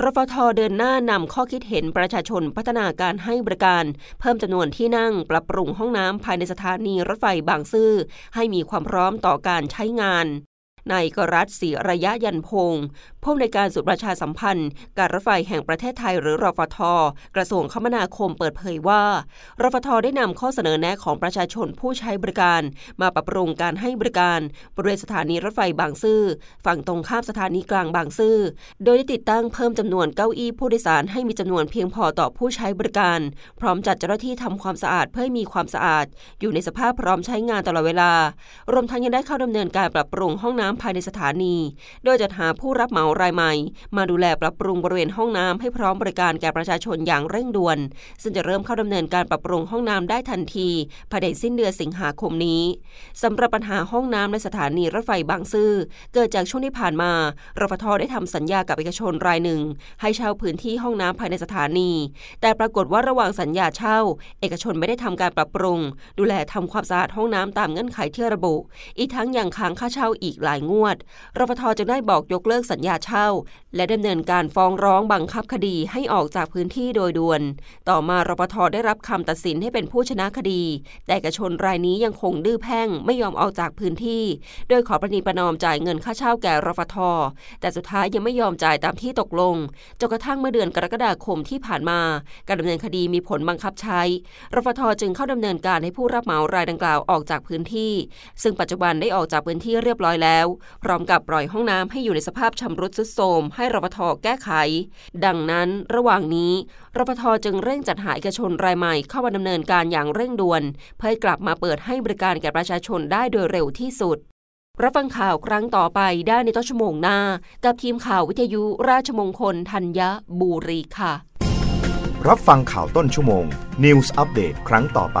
รฟทเดินหน้านำข้อคิดเห็นประชาชนพัฒนาการให้บริการ เพิ่มจำนวนที่นั่งปรับปรุงห้องน้ำภายในสถานีรถไฟบางซื่อให้มีความพร้อมต่อการใช้งาน นายกรัฐศรีระยะยันพงศ์ผู้อำนการสุดประชาสัมพันธ์ การรถไฟแห่งประเทศไทยหรือรฟท กระทรวงคมนาคมเปิดเผยว่า รฟทได้นำข้อเสนอแนะของประชาชนผู้ใช้บริการ มาปรับปรุงการให้บริการบริเวณสถานีรถไฟบางซื่อฝั่งตรงข้ามสถานีกลางบางซื่อโดยได้ติดตั้งเพิ่มจำนวนเก้าอี้ผู้โดยสารให้มีจำนวนเพียงพอต่อผู้ใช้บริการ พร้อมจัดเจ้าหน้าที่ทำความสะอาดเพื่อให้มีความสะอาด อยู่ในสภาพพร้อมใช้งานตลอดเวลารวมทั้งยังได้เข้าดำเนินการปรับปรุงห้องน้ำภายในสถานี โดยจัดหาผู้รับเหมารายใหม่ มาดูแลปรับปรุงบริเวณห้องน้ำให้พร้อมบริการแก่ประชาชนอย่างเร่งด่วน ซึ่งจะเริ่มเข้าดำเนินการปรับปรุงห้องน้ำได้ทันทีภายในสิ้นเดือนสิงหาคมนี้สำหรับปัญหาห้องน้ำในสถานีรถไฟบางซื่อเกิดจากช่วงที่ผ่านมารฟทได้ทำสัญญากับเอกชนรายหนึ่ง ให้เช่าพื้นที่ห้องน้ำภายในสถานี แต่ปรากฏว่าระหว่างสัญญาเช่า เอกชนไม่ได้ทำการปรับปรุง ดูแลทำความสะอาดห้องน้ำตามเงื่อนไขที่ระบุ อีกทั้งยังค้างค่าเช่าอีกหลายงวดรฟทจึงได้บอกยกเลิกสัญญาเช่า และดำเนินการฟ้องร้องบังคับคดีให้ออกจากพื้นที่โดยด่วน ต่อมารฟทได้รับคำตัดสินให้เป็นผู้ชนะคดี แต่เอกชนรายนี้ยังคงดื้อแพ่งไม่ยอมออกจากพื้นที่ โดยขอประนีประนอมจ่ายเงินค่าเช่าแก่รฟทแต่สุดท้ายยังไม่ยอมจ่ายตามที่ตกลงจนกระทั่งเมื่อเดือนกรกฎาคมที่ผ่านมา การดำเนินคดีมีผลบังคับใช้รฟทจึงเข้าดำเนินการให้ผู้รับเหมารายดังกล่าวออกจากพื้นที่ ซึ่งปัจจุบันได้ออกจากพื้นที่เรียบร้อยแล้วพร้อมกับปล่อยห้องน้ำให้อยู่ในสภาพชำรุดทรุดโทรมให้รปทแก้ไข ดังนั้นระหว่างนี้รปทจึงเร่งจัดหาเอกชนรายใหม่เข้ามาดำเนินการอย่างเร่งด่วน เพื่อให้กลับมาเปิดให้บริการแก่ประชาชนได้โดยเร็วที่สุด รับฟังข่าวครั้งต่อไปได้ในต้นชั่วโมงหน้า กับทีมข่าววิทยุราชมงคลธัญบุรีค่ะ รับฟังข่าวต้นชั่วโมง News อัปเดตครั้งต่อไป